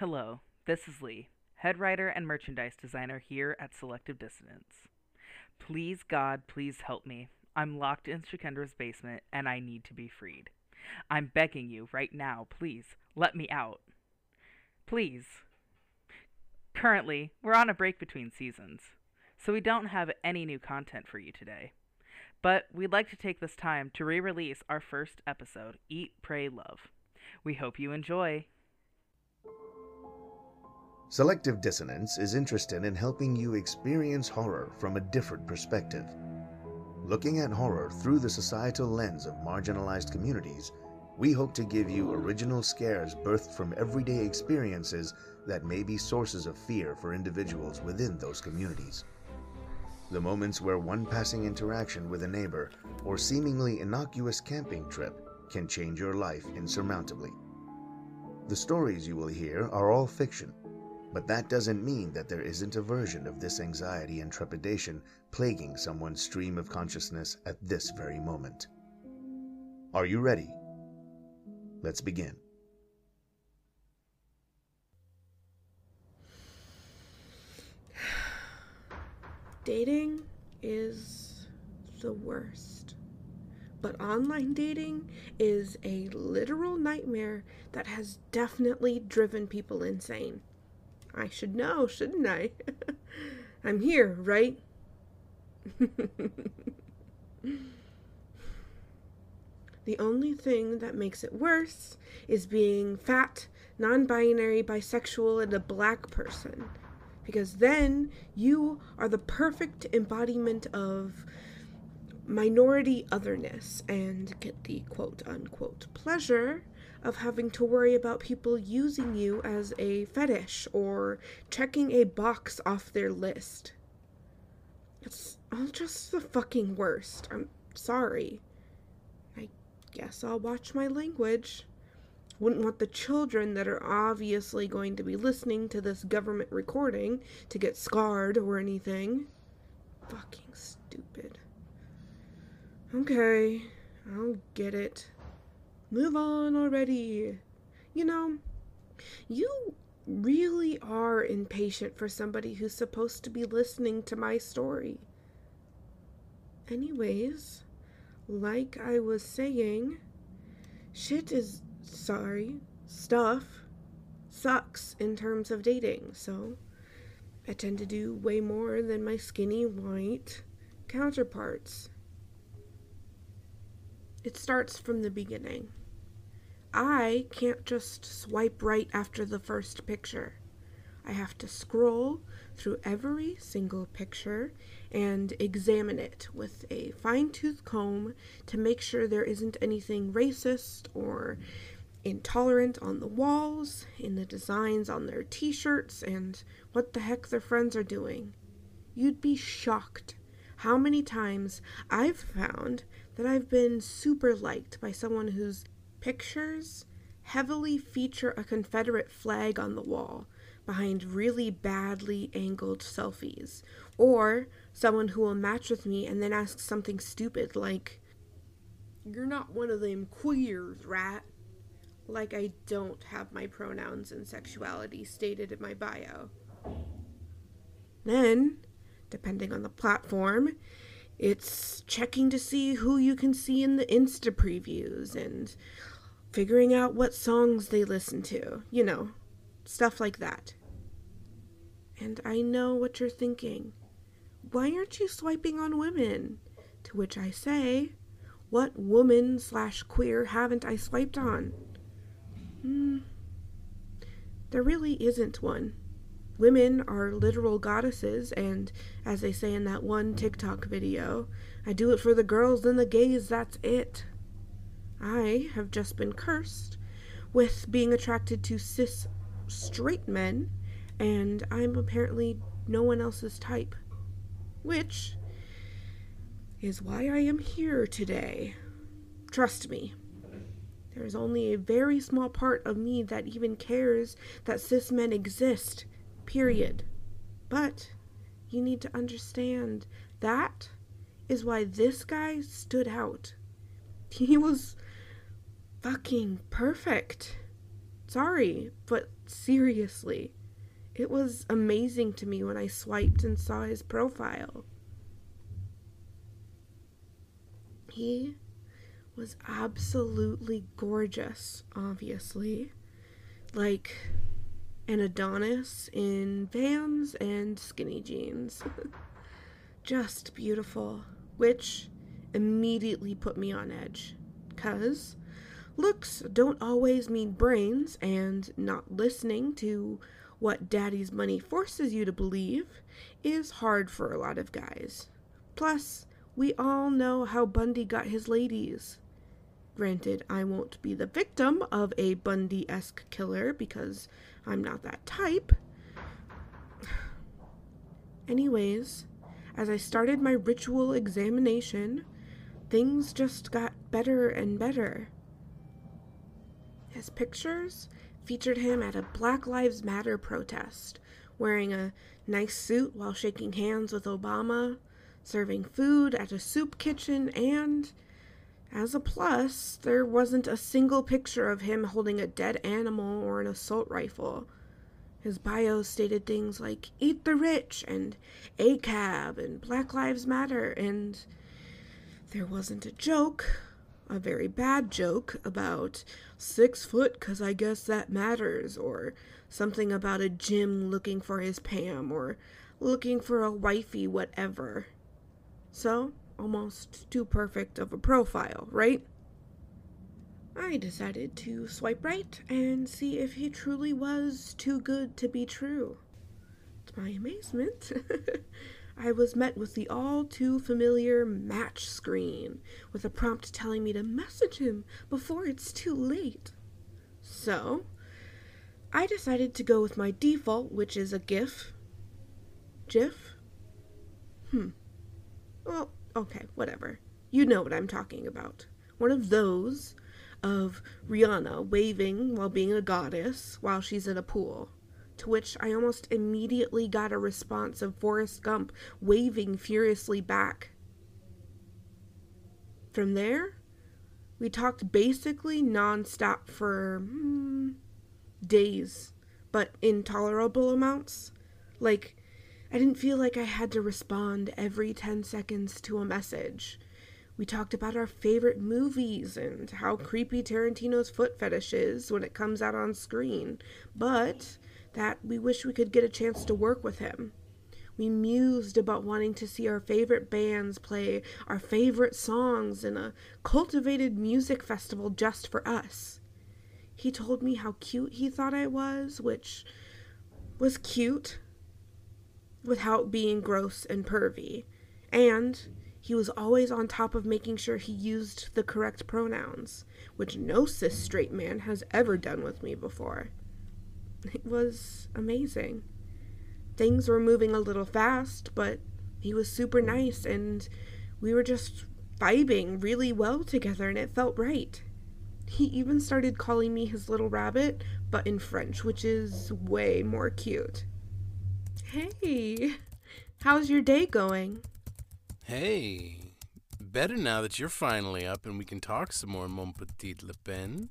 Hello, this is Lee, head writer and merchandise designer here at Selective Dissonance. Please, God, please help me. I'm locked in Shekendra's basement and I need to be freed. I'm begging you right now, please, let me out. Please. Currently, we're on a break between seasons, so we don't have any new content for you today. But we'd like to take this time to re release our first episode, Eat, Pray, Love. We hope you enjoy. Selective Dissonance is interested in helping you experience horror from a different perspective. Looking at horror through the societal lens of marginalized communities, we hope to give you original scares birthed from everyday experiences that may be sources of fear for individuals within those communities. The moments where one passing interaction with a neighbor or seemingly innocuous camping trip can change your life insurmountably. The stories you will hear are all fiction, but that doesn't mean that there isn't a version of this anxiety and trepidation plaguing someone's stream of consciousness at this very moment. Are you ready? Let's begin. Dating is the worst. But online dating is a literal nightmare that has definitely driven people insane. I should know, shouldn't I? I'm here, right? the only thing that makes it worse is being fat, non binary, bisexual, and a black person. Because then you are the perfect embodiment of minority otherness and get the quote unquote pleasure of having to worry about people using you as a fetish or checking a box off their list. It's all just the fucking worst. I'm sorry. I guess I'll watch my language. Wouldn't want the children that are obviously going to be listening to this government recording to get scarred or anything. Fucking stupid. Okay, I'll get it. Move on already. You know, you really are impatient for somebody who's supposed to be listening to my story. Anyways, like I was saying, shit is sorry, stuff sucks in terms of dating, so I tend to do way more than my skinny white counterparts. It starts from the beginning. I can't just swipe right after the first picture. I have to scroll through every single picture and examine it with a fine tooth comb to make sure there isn't anything racist or intolerant on the walls, in the designs on their t shirts, and what the heck their friends are doing. You'd be shocked how many times I've found that I've been super liked by someone whose pictures heavily feature a Confederate flag on the wall behind really badly angled selfies, or someone who will match with me and then ask something stupid like, You're not one of them queers, right? Like I don't have my pronouns and sexuality stated in my bio. Then, depending on the platform, it's checking to see who you can see in the Insta previews and figuring out what songs they listen to, you know, stuff like that. And I know what you're thinking. Why aren't you swiping on women? To which I say, what woman slash queer haven't I swiped on? Hmm. There really isn't one. Women are literal goddesses, and as they say in that one TikTok video, I do it for the girls and the gays, that's it. I have just been cursed with being attracted to cis straight men, and I'm apparently no one else's type. Which is why I am here today. Trust me, there is only a very small part of me that even cares that cis men exist period. But you need to understand that is why this guy stood out. He was fucking perfect. Sorry, but seriously, it was amazing to me when I swiped and saw his profile. He was absolutely gorgeous, obviously. Like an Adonis in vans and skinny jeans. Just beautiful, which immediately put me on edge. Because looks don't always mean brains, and not listening to what daddy's money forces you to believe is hard for a lot of guys. Plus, we all know how Bundy got his ladies. Granted, I won't be the victim of a Bundy esque killer because I'm not that type. Anyways, as I started my ritual examination, things just got better and better. His pictures featured him at a Black Lives Matter protest, wearing a nice suit while shaking hands with Obama, serving food at a soup kitchen, and, as a plus, there wasn't a single picture of him holding a dead animal or an assault rifle. His bio stated things like Eat the Rich and ACAB and Black Lives Matter, and there wasn't a joke, a very bad joke about six foot because I guess that matters, or something about a Jim looking for his Pam, or looking for a wifey, whatever. So, almost too perfect of a profile, right? I decided to swipe right and see if he truly was too good to be true. To my amazement, I was met with the all too familiar match screen, with a prompt telling me to message him before it's too late. So, I decided to go with my default, which is a GIF. GIF? Hmm. Well, okay, whatever. You know what I'm talking about. One of those of Rihanna waving while being a goddess while she's in a pool to which I almost immediately got a response of Forrest Gump waving furiously back. From there, we talked basically nonstop for hmm, days, but intolerable amounts. Like, I didn't feel like I had to respond every 10 seconds to a message. We talked about our favorite movies and how creepy Tarantino's foot fetish is when it comes out on screen, but that we wish we could get a chance to work with him. We mused about wanting to see our favorite bands play our favorite songs in a cultivated music festival just for us. He told me how cute he thought I was, which was cute without being gross and pervy. And he was always on top of making sure he used the correct pronouns, which no cis straight man has ever done with me before. It was amazing. Things were moving a little fast, but he was super nice and we were just vibing really well together and it felt right. He even started calling me his little rabbit, but in French, which is way more cute. Hey, how's your day going? Hey, better now that you're finally up and we can talk some more, mon petit Le Pen.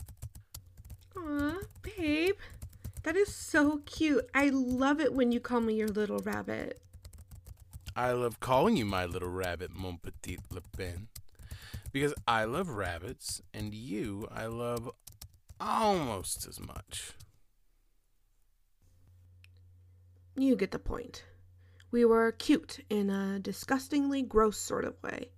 Aw, babe. That is so cute. I love it when you call me your little rabbit. I love calling you my little rabbit, mon petit Le Pen. Because I love rabbits, and you I love almost as much. You get the point. We were cute in a disgustingly gross sort of way.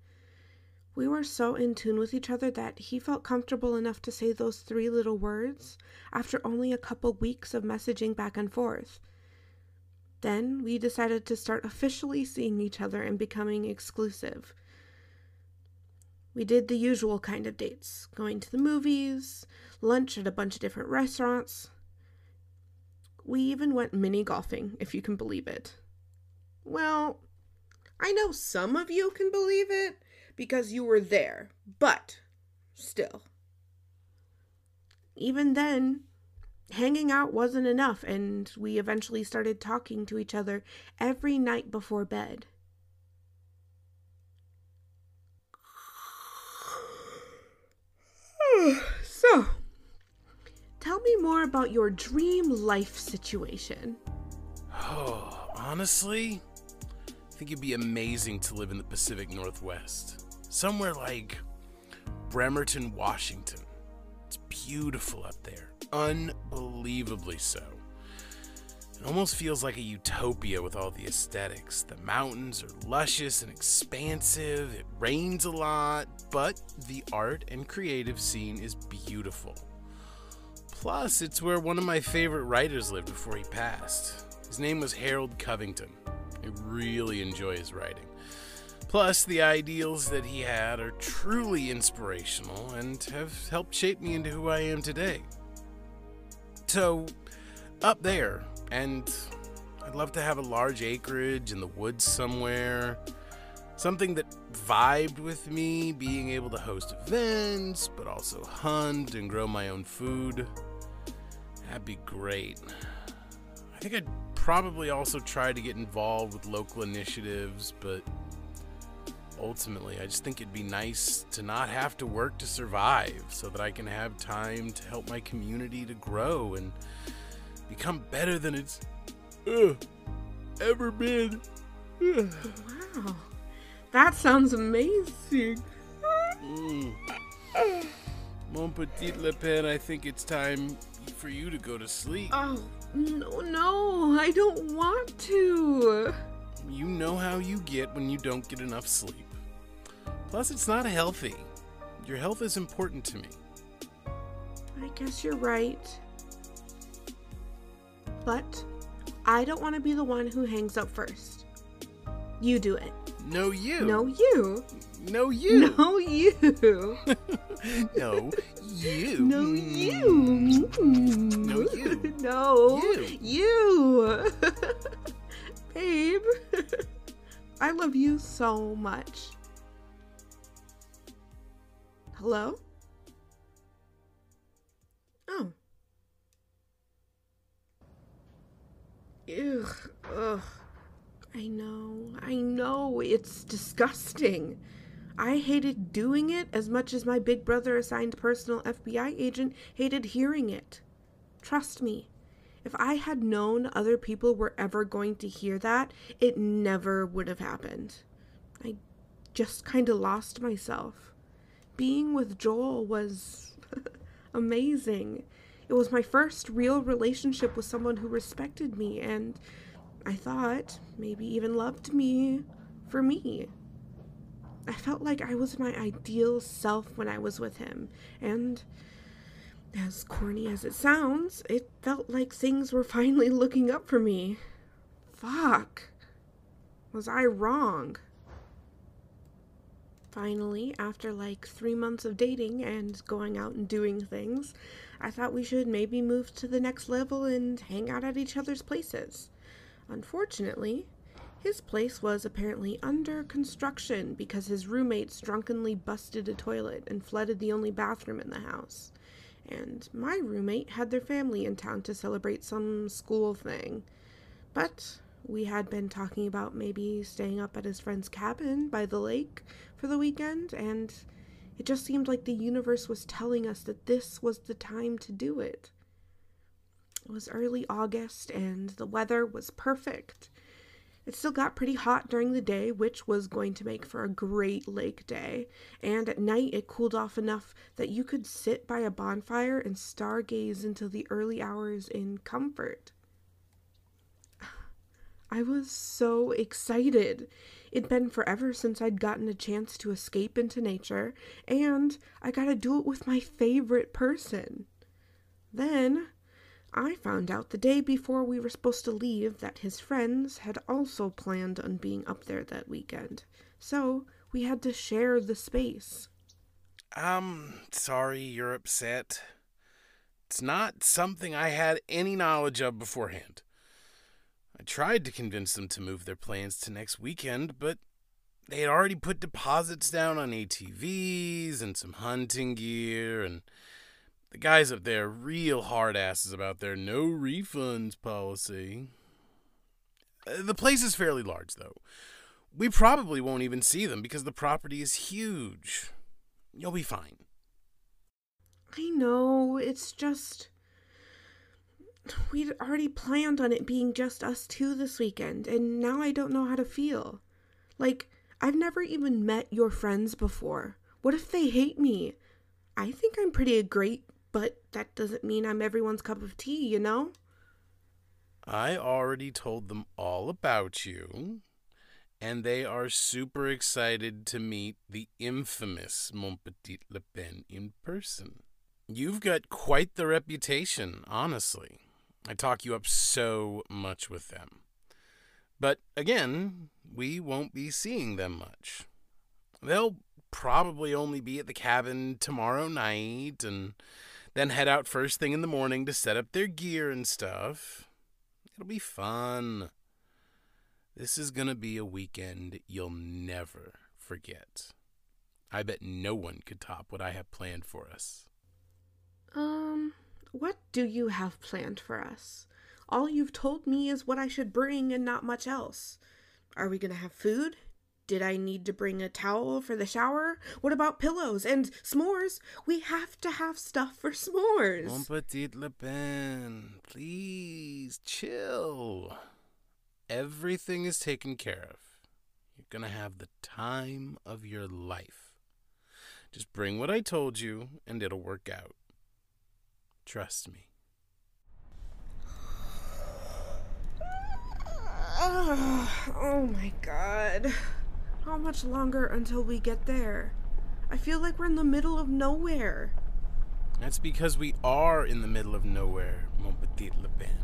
We were so in tune with each other that he felt comfortable enough to say those three little words after only a couple weeks of messaging back and forth. Then we decided to start officially seeing each other and becoming exclusive. We did the usual kind of dates going to the movies, lunch at a bunch of different restaurants. We even went mini golfing, if you can believe it. Well, I know some of you can believe it because you were there, but still. Even then, hanging out wasn't enough, and we eventually started talking to each other every night before bed. so, Tell me more about your dream life situation. Oh, honestly, I think it'd be amazing to live in the Pacific Northwest. Somewhere like Bremerton, Washington. It's beautiful up there. Unbelievably so. It almost feels like a utopia with all the aesthetics. The mountains are luscious and expansive, it rains a lot, but the art and creative scene is beautiful. Plus, it's where one of my favorite writers lived before he passed. His name was Harold Covington. I really enjoy his writing. Plus, the ideals that he had are truly inspirational and have helped shape me into who I am today. So, up there, and I'd love to have a large acreage in the woods somewhere. Something that vibed with me, being able to host events, but also hunt and grow my own food. That'd be great. I think I'd probably also try to get involved with local initiatives, but ultimately, I just think it'd be nice to not have to work to survive so that I can have time to help my community to grow and become better than it's uh, ever been. Wow. That sounds amazing. Mm. Mon petit lapin, I think it's time for you to go to sleep. Oh, no, no, I don't want to. You know how you get when you don't get enough sleep. Plus, it's not healthy. Your health is important to me. I guess you're right. But I don't want to be the one who hangs up first. You do it. No, you. No, you. No, you. No, you. no, you. No, you. No, you. No, You. you. Babe, I love you so much. Hello? Oh. Ugh, Ugh. I know. I know. It's disgusting. I hated doing it as much as my big brother assigned personal FBI agent hated hearing it. Trust me, if I had known other people were ever going to hear that, it never would have happened. I just kind of lost myself. Being with Joel was amazing. It was my first real relationship with someone who respected me and I thought maybe even loved me for me. I felt like I was my ideal self when I was with him, and as corny as it sounds, it felt like things were finally looking up for me. Fuck. Was I wrong? Finally, after like three months of dating and going out and doing things, I thought we should maybe move to the next level and hang out at each other's places. Unfortunately, his place was apparently under construction because his roommates drunkenly busted a toilet and flooded the only bathroom in the house. And my roommate had their family in town to celebrate some school thing. But we had been talking about maybe staying up at his friend's cabin by the lake for the weekend, and it just seemed like the universe was telling us that this was the time to do it. It was early August, and the weather was perfect. It still got pretty hot during the day, which was going to make for a great lake day, and at night it cooled off enough that you could sit by a bonfire and stargaze until the early hours in comfort. I was so excited. It'd been forever since I'd gotten a chance to escape into nature, and I got to do it with my favorite person. Then I found out the day before we were supposed to leave that his friends had also planned on being up there that weekend, so we had to share the space. I'm sorry you're upset. It's not something I had any knowledge of beforehand. I tried to convince them to move their plans to next weekend, but they had already put deposits down on ATVs and some hunting gear, and the guys up there are real hard asses about their no refunds policy. Uh, The place is fairly large, though. We probably won't even see them because the property is huge. You'll be fine. I know, it's just. we'd already planned on it being just us two this weekend, and now I don't know how to feel. Like, I've never even met your friends before. What if they hate me? I think I'm pretty a great, but that doesn't mean I'm everyone's cup of tea, you know? I already told them all about you, and they are super excited to meet the infamous Mon Petit Le Pen in person. You've got quite the reputation, honestly. I talk you up so much with them. But again, we won't be seeing them much. They'll probably only be at the cabin tomorrow night and then head out first thing in the morning to set up their gear and stuff. It'll be fun. This is going to be a weekend you'll never forget. I bet no one could top what I have planned for us. Um, what do you have planned for us? All you've told me is what I should bring and not much else. Are we going to have food? Did I need to bring a towel for the shower? What about pillows and s'mores? We have to have stuff for s'mores. Mon petit lapin, please chill. Everything is taken care of. You're going to have the time of your life. Just bring what I told you and it'll work out. Trust me. oh my god. How much longer until we get there? I feel like we're in the middle of nowhere. That's because we are in the middle of nowhere, mon petit lapin.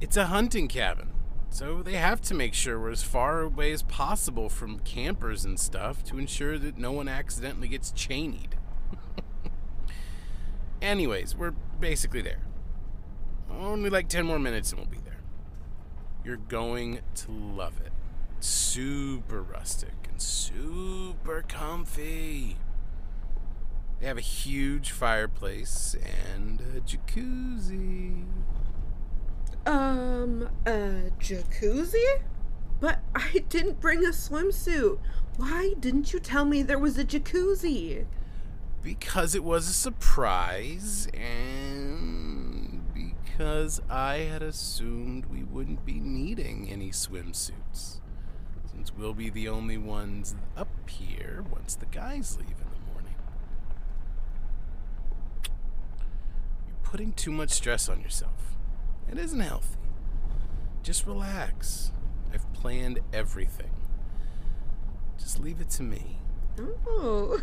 It's a hunting cabin, so they have to make sure we're as far away as possible from campers and stuff to ensure that no one accidentally gets chained. Anyways, we're basically there. Only like 10 more minutes and we'll be there. You're going to love it super rustic and super comfy. They have a huge fireplace and a jacuzzi. Um, a jacuzzi? But I didn't bring a swimsuit. Why didn't you tell me there was a jacuzzi? Because it was a surprise and because I had assumed we wouldn't be needing any swimsuits we'll be the only ones up here once the guys leave in the morning. You're putting too much stress on yourself. It isn't healthy. Just relax. I've planned everything. Just leave it to me. Oh,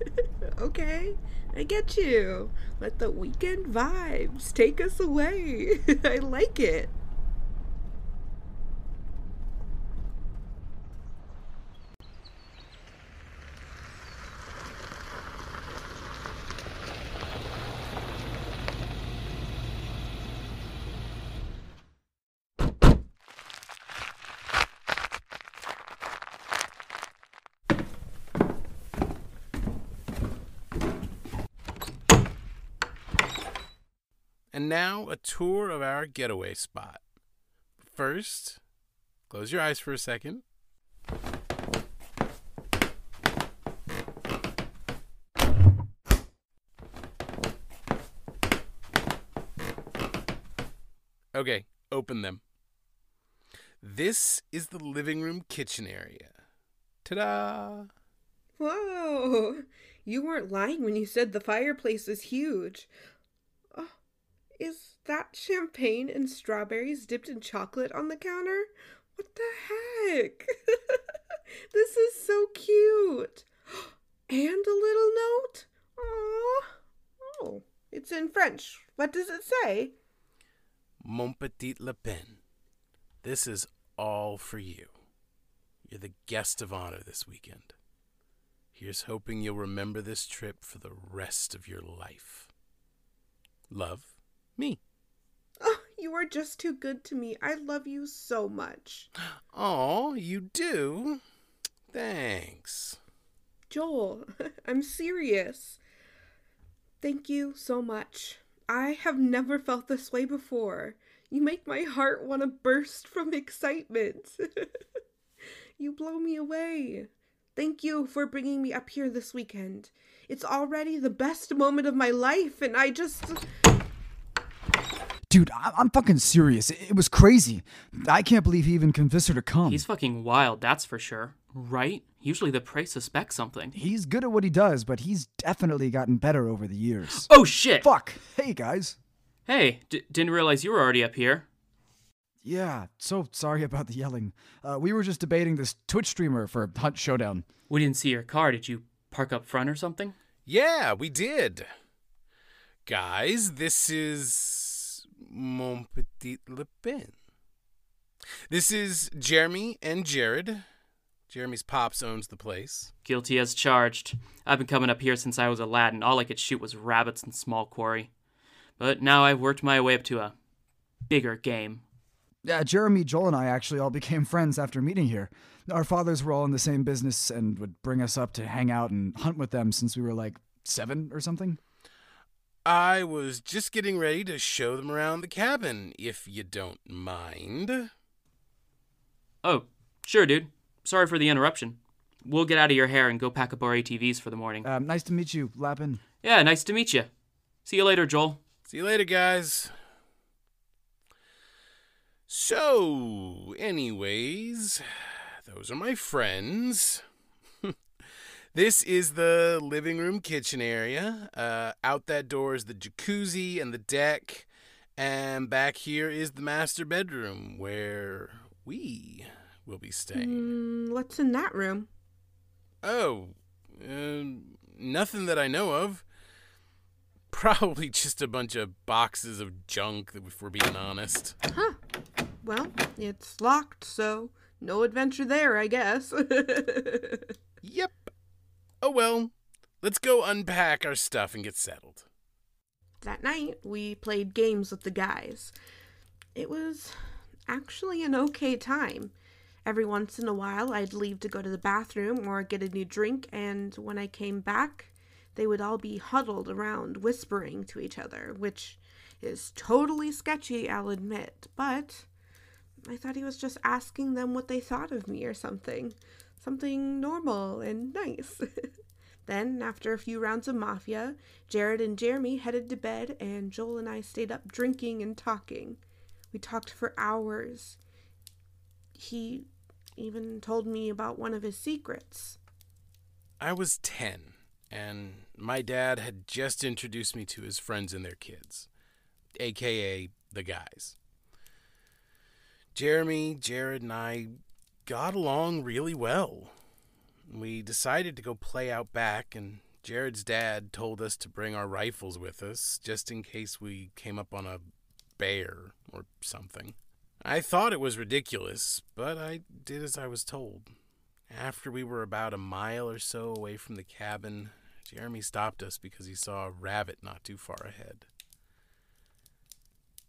okay. I get you. Let the weekend vibes take us away. I like it. And now a tour of our getaway spot. First, close your eyes for a second. Okay, open them. This is the living room kitchen area. Ta da! Whoa! You weren't lying when you said the fireplace was huge. Is that champagne and strawberries dipped in chocolate on the counter? What the heck? this is so cute. And a little note? Aww. Oh, it's in French. What does it say? Mon petit lapin, this is all for you. You're the guest of honor this weekend. Here's hoping you'll remember this trip for the rest of your life. Love, me. Oh, you are just too good to me. I love you so much. Oh, you do? Thanks. Joel, I'm serious. Thank you so much. I have never felt this way before. You make my heart want to burst from excitement. you blow me away. Thank you for bringing me up here this weekend. It's already the best moment of my life, and I just. Dude, I- I'm fucking serious. It was crazy. I can't believe he even convinced her to come. He's fucking wild, that's for sure. Right? Usually the prey suspects something. He's good at what he does, but he's definitely gotten better over the years. Oh shit! Fuck! Hey, guys. Hey, d- didn't realize you were already up here. Yeah, so sorry about the yelling. Uh, we were just debating this Twitch streamer for Hunt Showdown. We didn't see your car. Did you park up front or something? Yeah, we did. Guys, this is Mon Petit Lapin. This is Jeremy and Jared. Jeremy's pops owns the place. Guilty as charged. I've been coming up here since I was a lad, and all I could shoot was rabbits and small quarry. But now I've worked my way up to a bigger game. Yeah, Jeremy, Joel, and I actually all became friends after meeting here. Our fathers were all in the same business and would bring us up to hang out and hunt with them since we were like seven or something. I was just getting ready to show them around the cabin, if you don't mind. Oh, sure, dude. Sorry for the interruption. We'll get out of your hair and go pack up our ATVs for the morning. Um, nice to meet you, Lapin. yeah, nice to meet you. See you later, Joel. See you later, guys. So, anyways, those are my friends. This is the living room kitchen area. Uh, out that door is the jacuzzi and the deck. And back here is the master bedroom where we will be staying. Mm, what's in that room? Oh, uh, nothing that I know of. Probably just a bunch of boxes of junk, if we're being honest. Huh. Well, it's locked, so no adventure there, I guess. Yep. Oh well. Let's go unpack our stuff and get settled. that night, we played games with the guys. It was actually an okay time. Every once in a while, I'd leave to go to the bathroom or get a new drink, and when I came back, they would all be huddled around whispering to each other, which is totally sketchy, I'll admit, but I thought he was just asking them what they thought of me or something. Something normal and nice. then, after a few rounds of mafia, Jared and Jeremy headed to bed, and Joel and I stayed up drinking and talking. We talked for hours. He even told me about one of his secrets. I was 10, and my dad had just introduced me to his friends and their kids, aka the guys. Jeremy, Jared, and I got along really well. We decided to go play out back, and Jared's dad told us to bring our rifles with us just in case we came up on a bear or something. I thought it was ridiculous, but I did as I was told. After we were about a mile or so away from the cabin, Jeremy stopped us because he saw a rabbit not too far ahead.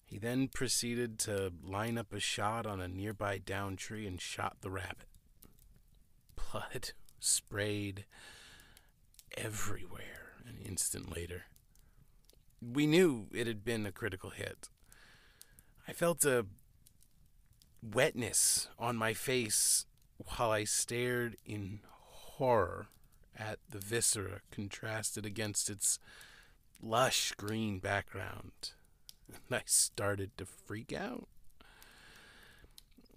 He then proceeded to line up a shot on a nearby down tree and shot the rabbit. Blood sprayed everywhere an instant later. We knew it had been a critical hit. I felt a wetness on my face while I stared in horror at the viscera contrasted against its lush green background. And I started to freak out.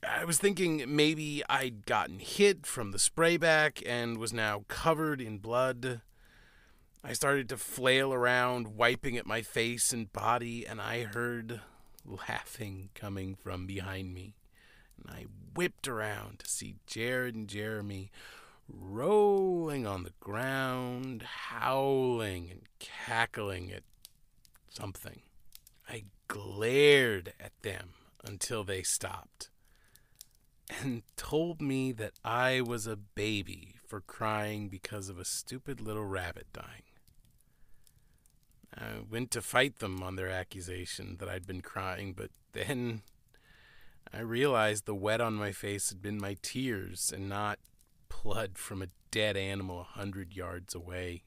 I was thinking maybe I'd gotten hit from the sprayback and was now covered in blood. I started to flail around, wiping at my face and body, and I heard laughing coming from behind me. And I whipped around to see Jared and Jeremy rolling on the ground, howling and cackling at something. I glared at them until they stopped and told me that I was a baby for crying because of a stupid little rabbit dying. I went to fight them on their accusation that I'd been crying, but then I realized the wet on my face had been my tears and not blood from a dead animal a hundred yards away.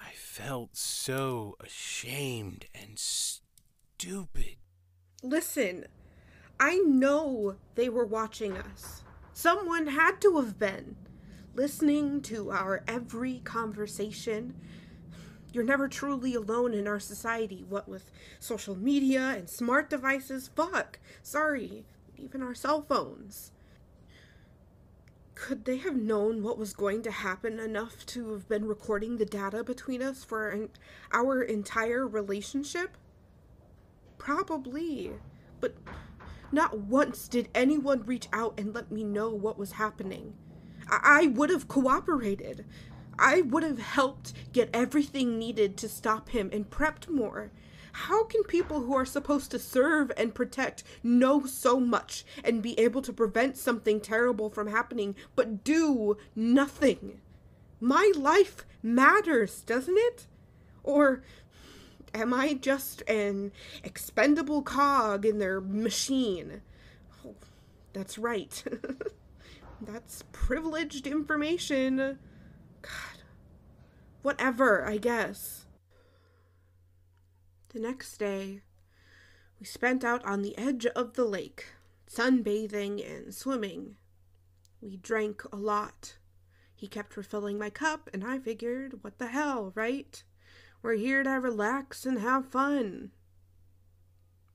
I felt so ashamed and stupid. Listen, I know they were watching us. Someone had to have been listening to our every conversation. You're never truly alone in our society, what with social media and smart devices. Fuck! Sorry, even our cell phones. Could they have known what was going to happen enough to have been recording the data between us for an, our entire relationship? Probably. But not once did anyone reach out and let me know what was happening. I, I would have cooperated. I would have helped get everything needed to stop him and prepped more. How can people who are supposed to serve and protect know so much and be able to prevent something terrible from happening but do nothing? My life matters, doesn't it? Or am I just an expendable cog in their machine? Oh, that's right. that's privileged information. God. Whatever, I guess. The next day, we spent out on the edge of the lake, sunbathing and swimming. We drank a lot. He kept refilling my cup, and I figured, what the hell, right? We're here to relax and have fun.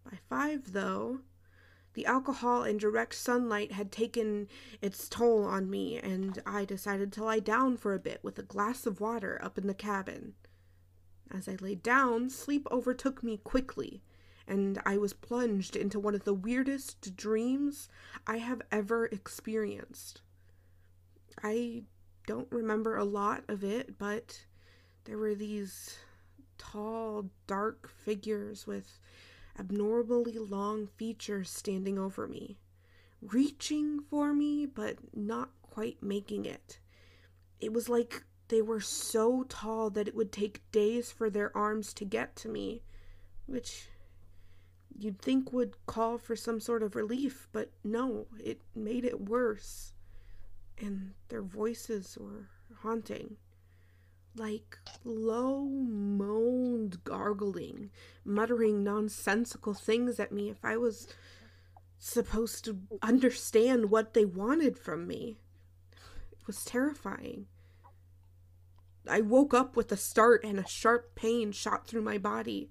By five, though, the alcohol and direct sunlight had taken its toll on me, and I decided to lie down for a bit with a glass of water up in the cabin. As I lay down, sleep overtook me quickly, and I was plunged into one of the weirdest dreams I have ever experienced. I don't remember a lot of it, but there were these tall, dark figures with abnormally long features standing over me, reaching for me, but not quite making it. It was like they were so tall that it would take days for their arms to get to me, which you'd think would call for some sort of relief, but no, it made it worse. And their voices were haunting like low moaned gargling, muttering nonsensical things at me if I was supposed to understand what they wanted from me. It was terrifying. I woke up with a start and a sharp pain shot through my body.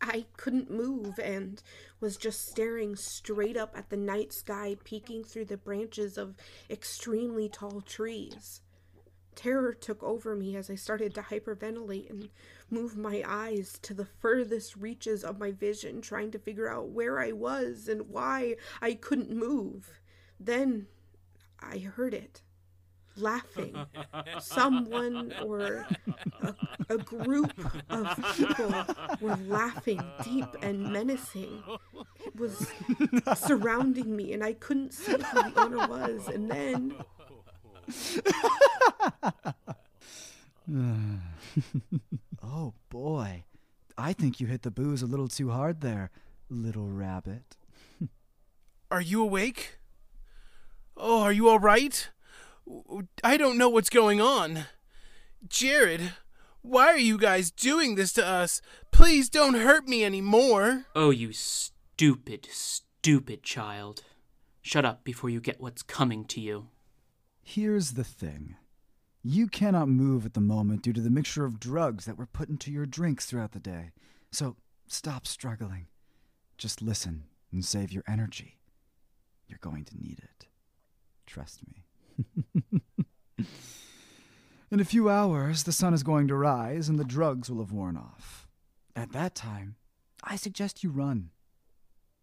I couldn't move and was just staring straight up at the night sky peeking through the branches of extremely tall trees. Terror took over me as I started to hyperventilate and move my eyes to the furthest reaches of my vision, trying to figure out where I was and why I couldn't move. Then I heard it laughing. Someone or a, a, group of people were laughing deep and menacing. It was surrounding me, and I couldn't see who the owner was. And then oh boy. I think you hit the booze a little too hard there, little rabbit. are you awake? Oh, are you all right? I don't know what's going on. Jared, why are you guys doing this to us? Please don't hurt me anymore. Oh, you stupid, stupid child. Shut up before you get what's coming to you. Here's the thing you cannot move at the moment due to the mixture of drugs that were put into your drinks throughout the day. So stop struggling. Just listen and save your energy. You're going to need it. Trust me. In a few hours, the sun is going to rise and the drugs will have worn off. At that time, I suggest you run.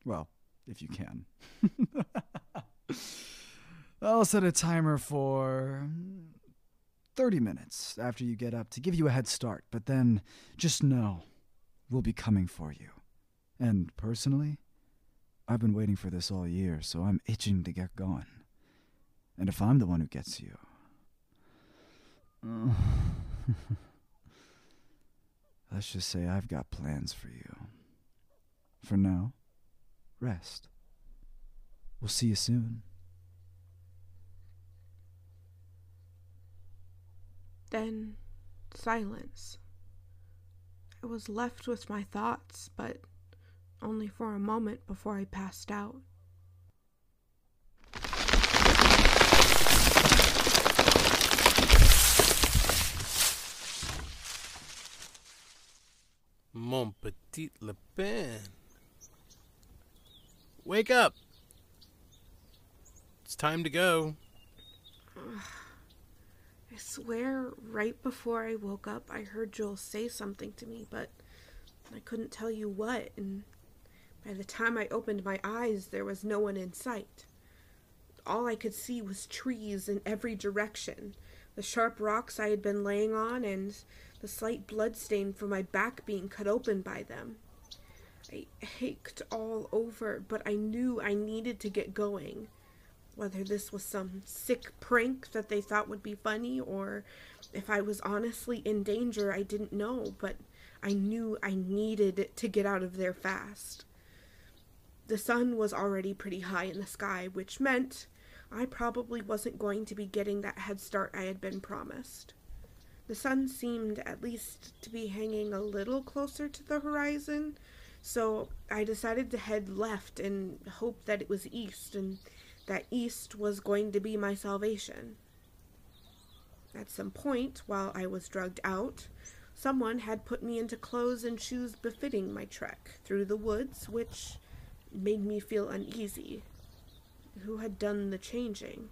Well, if you can. I'll set a timer for 30 minutes after you get up to give you a head start, but then just know we'll be coming for you. And personally, I've been waiting for this all year, so I'm itching to get going. And if I'm the one who gets you. let's just say I've got plans for you. For now, rest. We'll see you soon. Then silence. I was left with my thoughts, but only for a moment before I passed out. Mon petit lapin. Wake up! It's time to go. I swear, right before I woke up, I heard Joel say something to me, but I couldn't tell you what, and by the time I opened my eyes, there was no one in sight. All I could see was trees in every direction, the sharp rocks I had been laying on, and the slight blood stain from my back being cut open by them. I ached all over, but I knew I needed to get going. Whether this was some sick prank that they thought would be funny, or if I was honestly in danger, I didn't know, but I knew I needed to get out of there fast. The sun was already pretty high in the sky, which meant I probably wasn't going to be getting that head start I had been promised. The sun seemed at least to be hanging a little closer to the horizon, so I decided to head left and hope that it was east and that east was going to be my salvation. At some point, while I was drugged out, someone had put me into clothes and shoes befitting my trek through the woods, which made me feel uneasy. Who had done the changing?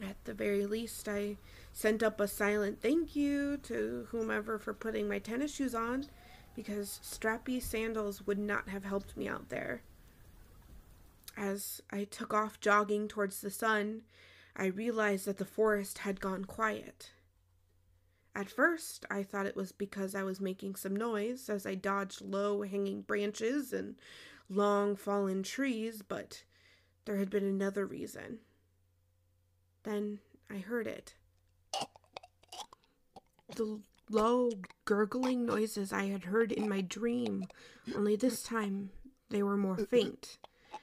At the very least, I sent up a silent thank you to whomever for putting my tennis shoes on, because strappy sandals would not have helped me out there. As I took off jogging towards the sun, I realized that the forest had gone quiet. At first, I thought it was because I was making some noise as I dodged low hanging branches and long fallen trees, but there had been another reason. Then I heard it. The low, gurgling noises I had heard in my dream, only this time they were more faint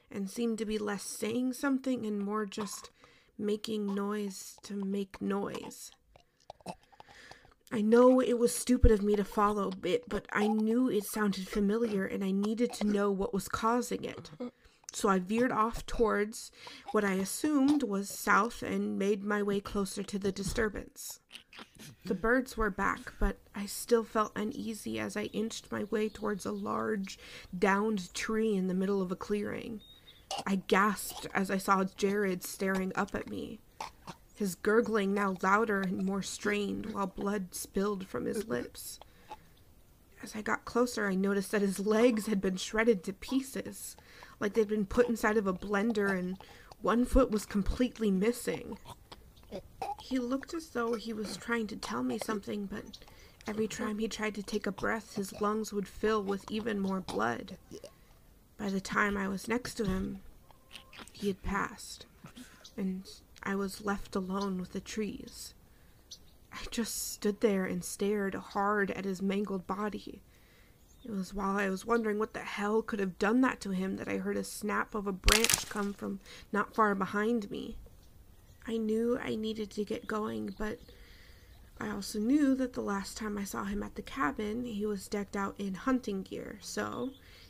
and seemed to be less saying something and more just making noise to make noise. I know it was stupid of me to follow it, but I knew it sounded familiar and I needed to know what was causing it. So I veered off towards what I assumed was south and made my way closer to the disturbance. The birds were back, but I still felt uneasy as I inched my way towards a large, downed tree in the middle of a clearing. I gasped as I saw Jared staring up at me, his gurgling now louder and more strained while blood spilled from his lips. As I got closer, I noticed that his legs had been shredded to pieces, like they'd been put inside of a blender, and one foot was completely missing. He looked as though he was trying to tell me something, but every time he tried to take a breath, his lungs would fill with even more blood. By the time I was next to him, he had passed, and I was left alone with the trees. I just stood there and stared hard at his mangled body. It was while I was wondering what the hell could have done that to him that I heard a snap of a branch come from not far behind me. I knew I needed to get going, but I also knew that the last time I saw him at the cabin, he was decked out in hunting gear, so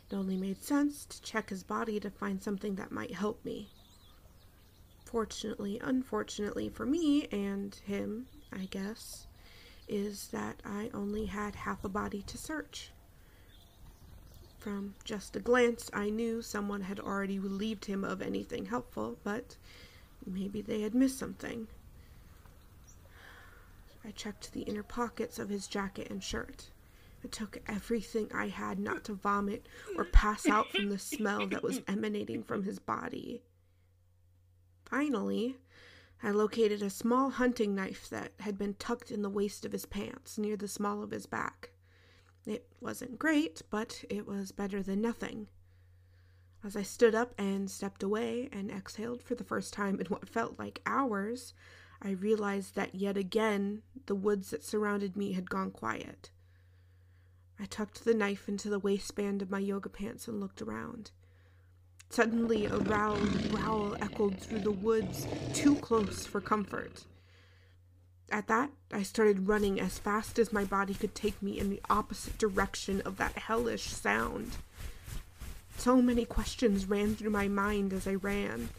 it only made sense to check his body to find something that might help me. Fortunately, unfortunately for me and him, I guess, is that I only had half a body to search. From just a glance, I knew someone had already relieved him of anything helpful, but maybe they had missed something. I checked the inner pockets of his jacket and shirt. I took everything I had not to vomit or pass out from the smell that was emanating from his body. Finally, I located a small hunting knife that had been tucked in the waist of his pants near the small of his back. It wasn't great, but it was better than nothing. As I stood up and stepped away and exhaled for the first time in what felt like hours, I realized that yet again the woods that surrounded me had gone quiet. I tucked the knife into the waistband of my yoga pants and looked around. Suddenly, a loud growl echoed through the woods, too close for comfort. At that, I started running as fast as my body could take me in the opposite direction of that hellish sound. So many questions ran through my mind as I ran,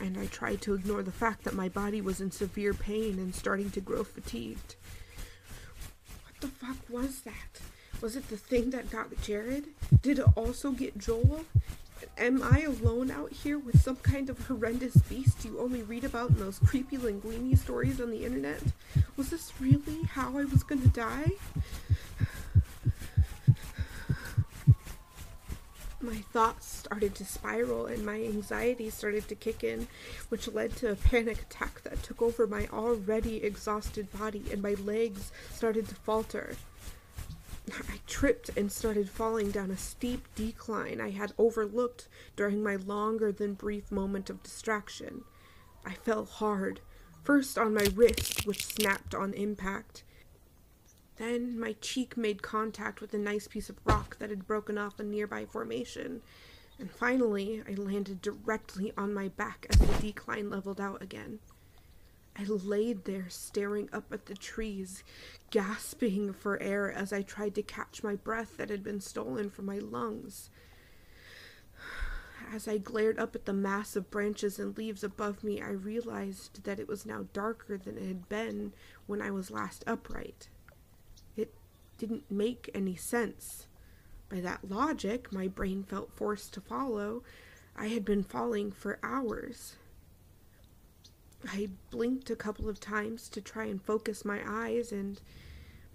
and I tried to ignore the fact that my body was in severe pain and starting to grow fatigued. What the fuck was that? Was it the thing that got Jared? Did it also get Joel? Am I alone out here with some kind of horrendous beast you only read about in those creepy linguini stories on the internet? Was this really how I was gonna die? My thoughts started to spiral and my anxiety started to kick in, which led to a panic attack that took over my already exhausted body and my legs started to falter. I tripped and started falling down a steep decline I had overlooked during my longer than brief moment of distraction. I fell hard, first on my wrist, which snapped on impact. Then my cheek made contact with a nice piece of rock that had broken off a nearby formation. And finally, I landed directly on my back as the decline leveled out again. I laid there staring up at the trees, gasping for air as I tried to catch my breath that had been stolen from my lungs. As I glared up at the mass of branches and leaves above me, I realized that it was now darker than it had been when I was last upright. It didn't make any sense. By that logic, my brain felt forced to follow. I had been falling for hours. I blinked a couple of times to try and focus my eyes, and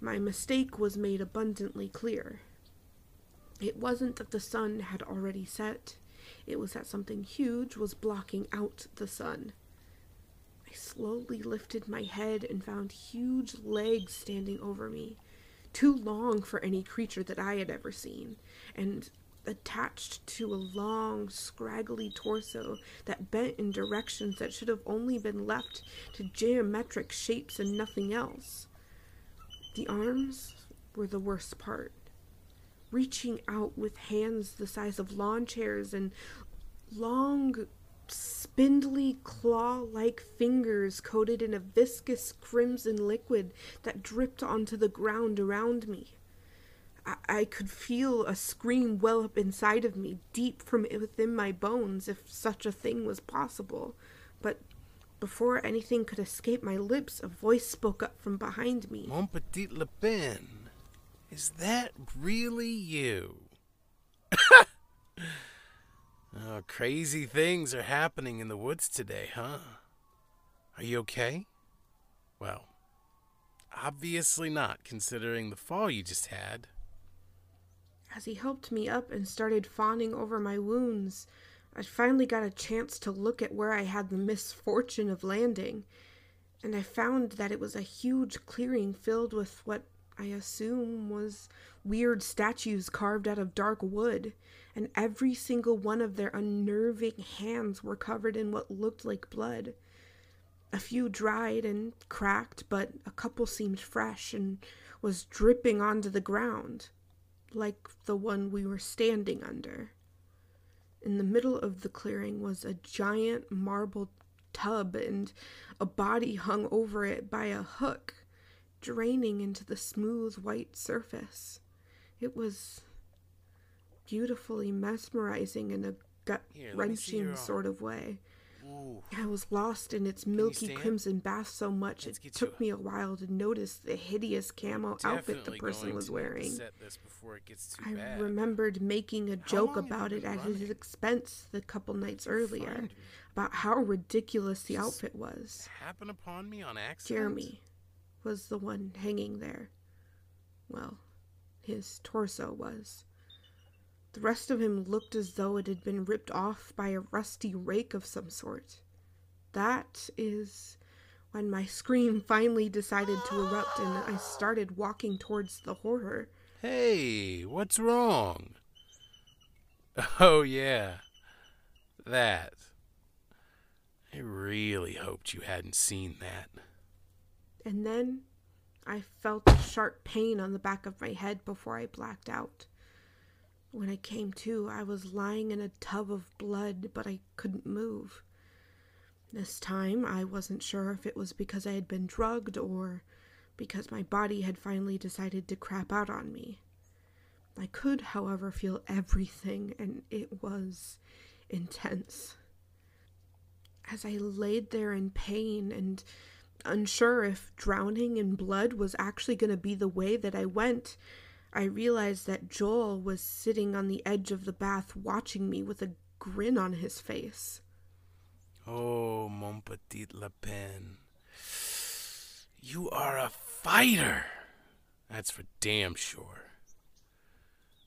my mistake was made abundantly clear. It wasn't that the sun had already set, it was that something huge was blocking out the sun. I slowly lifted my head and found huge legs standing over me, too long for any creature that I had ever seen, and attached to a long, scraggly torso that bent in directions that should have only been left to geometric shapes and nothing else. The arms were the worst part. Reaching out with hands the size of lawn chairs and long, spindly claw like fingers coated in a viscous crimson liquid that dripped onto the ground around me. I, could feel a scream well up inside of me, deep from within my bones, if such a thing was possible. But before anything could escape my lips, a voice spoke up from behind me. Mon petit lapin, is that really you? oh, crazy things are happening in the woods today, huh? Are you okay? Well, obviously not, considering the fall you just had. As he helped me up and started fawning over my wounds, I finally got a chance to look at where I had the misfortune of landing, and I found that it was a huge clearing filled with what I assume was weird statues carved out of dark wood, and every single one of their unnerving hands were covered in what looked like blood. A few dried and cracked, but a couple seemed fresh and was dripping onto the ground like the one we were standing under. In the middle of the clearing was a giant marble tub, and a body hung over it by a hook, draining into the smooth white surface. It was beautifully mesmerizing in a gut wrenching sort of way. Ooh. I was lost in its milky crimson bath so much Let's it took you me a while to notice the hideous camo outfit the person was to need to wearing. this before it gets too I bad. remembered making a joke have you about it at his expense the couple nights earlier about how ridiculous the Just outfit was. Upon me on accident. Jeremy was the one hanging there. Well, his torso was. The rest of him looked as though it had been ripped off by a rusty rake of some sort. That is when my scream finally decided to erupt and I started walking towards the horror. Hey, what's wrong? Oh, yeah. That. I really hoped you hadn't seen that. And then I felt a sharp pain on the back of my head before I blacked out. When I came to, I was lying in a tub of blood, but I couldn't move. This time, I wasn't sure if it was because I had been drugged or because my body had finally decided to crap out on me. I could, however, feel everything, and it was intense. As I laid there in pain and Unsure if drowning in blood was actually going to be the way that I went, I realized that Joel was sitting on the edge of the bath watching me with a grin on his face. Oh, mon petit lapin. You are a fighter. That's for damn sure.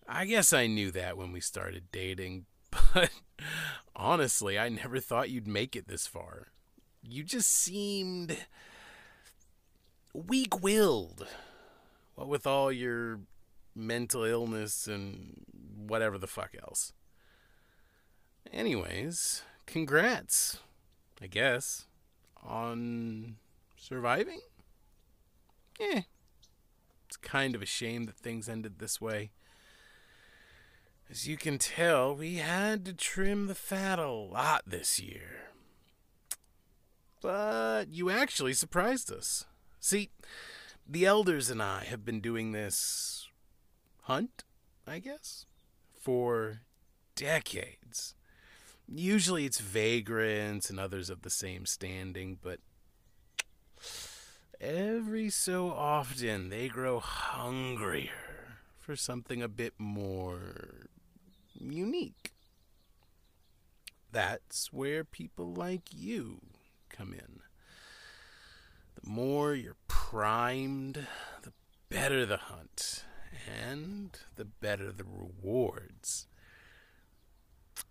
I guess I knew that when we started dating, but honestly, I never thought you'd make it this far. You just seemed weak willed. What with all your mental illness and whatever the fuck else. Anyways, congrats, I guess, on surviving? Eh. It's kind of a shame that things ended this way. As you can tell, we had to trim the fat a lot this year. But you actually surprised us. See, the elders and I have been doing this hunt, I guess, for decades. Usually it's vagrants and others of the same standing, but every so often they grow hungrier for something a bit more unique. That's where people like you come in. The more you're primed, the better the hunt, and the better the rewards.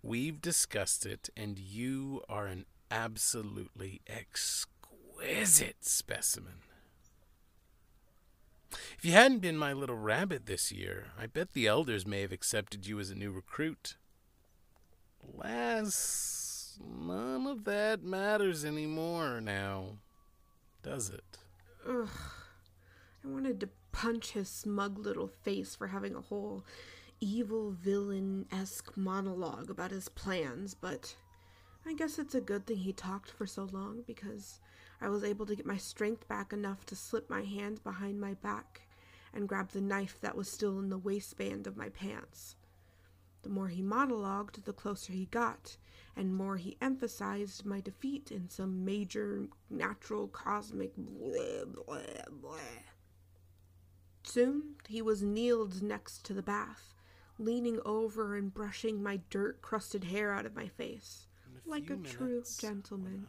We've discussed it, and you are an absolutely exquisite specimen. If you hadn't been my little rabbit this year, I bet the elders may have accepted you as a new recruit. Alas, none of that matters anymore now, does it? Ugh. I wanted to punch his smug little face for having a whole evil villain esque monologue about his plans, but I guess it's a good thing he talked for so long because I was able to get my strength back enough to slip my hand behind my back and grab the knife that was still in the waistband of my pants. The more he monologued, the closer he got, and more he emphasized my defeat in some major natural cosmic blah blah blah. Soon he was kneeled next to the bath, leaning over and brushing my dirt crusted hair out of my face, In like a true gentleman,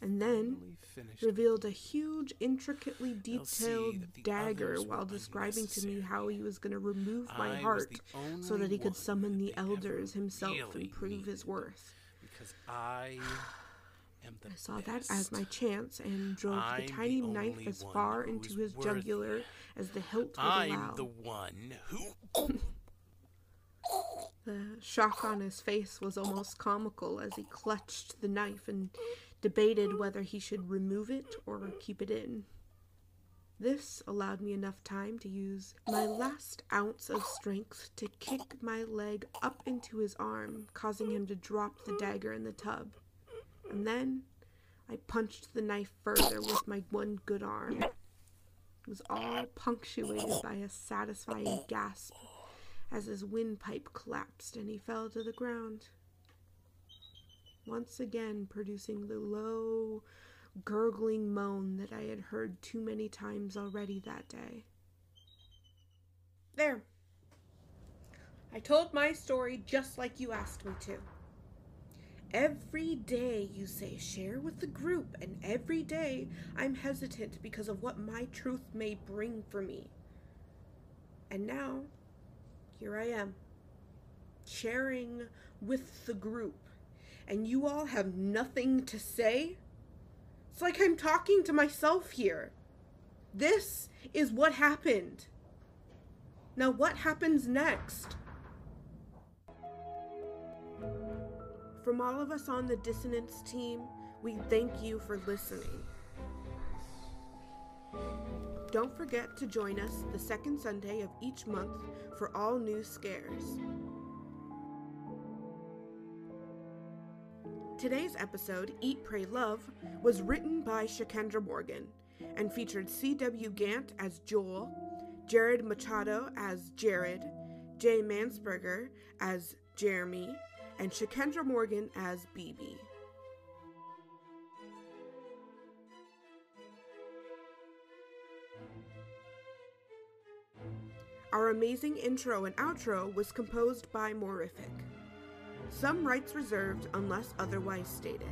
and then revealed a huge, intricately detailed dagger while describing to me how he was going to remove my I heart so that he could summon the elders himself really and prove his worth. because I I saw that as my chance and drove I'm the the tiny knife as far into his worthy. jugular as the hilt would I'm allow. the one who. The shock on his face was almost comical as he clutched the knife and debated whether he should remove it or keep it in. This allowed me enough time to use my last ounce of strength to kick my leg up into his arm, causing him to drop the dagger in the tub. And then I punched the knife further with my one good arm. It was all punctuated by a satisfying gasp as his windpipe collapsed and he fell to the ground. Once again, producing the low, gurgling moan that I had heard too many times already that day. There. I told my story just like you asked me to. Every day you say share with the group, and every day I'm hesitant because of what my truth may bring for me. And now, here I am, sharing with the group, and you all have nothing to say? It's like I'm talking to myself here. This is what happened. Now, what happens next? From all of us on the Dissonance team, we thank you for listening. Don't forget to join us the second Sunday of each month for all new scares. Today's episode, Eat, Prey, Love, was written by Shekendra Morgan and featured C.W. Gant as Joel, Jared Machado as Jared, Jay Mansberger as Jeremy, and Shekendra Morgan as BB. Our amazing intro and outro was composed by Morific. Some rights reserved unless otherwise stated.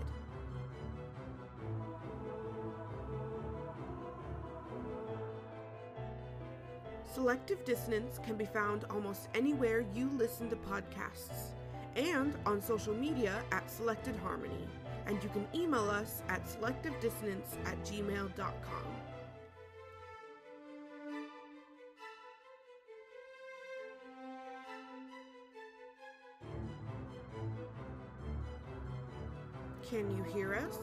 Selective dissonance can be found almost anywhere you listen to podcasts and on social media at Selected Harmony. And you can email us at selectivedissonance at gmail.com. Can you hear us?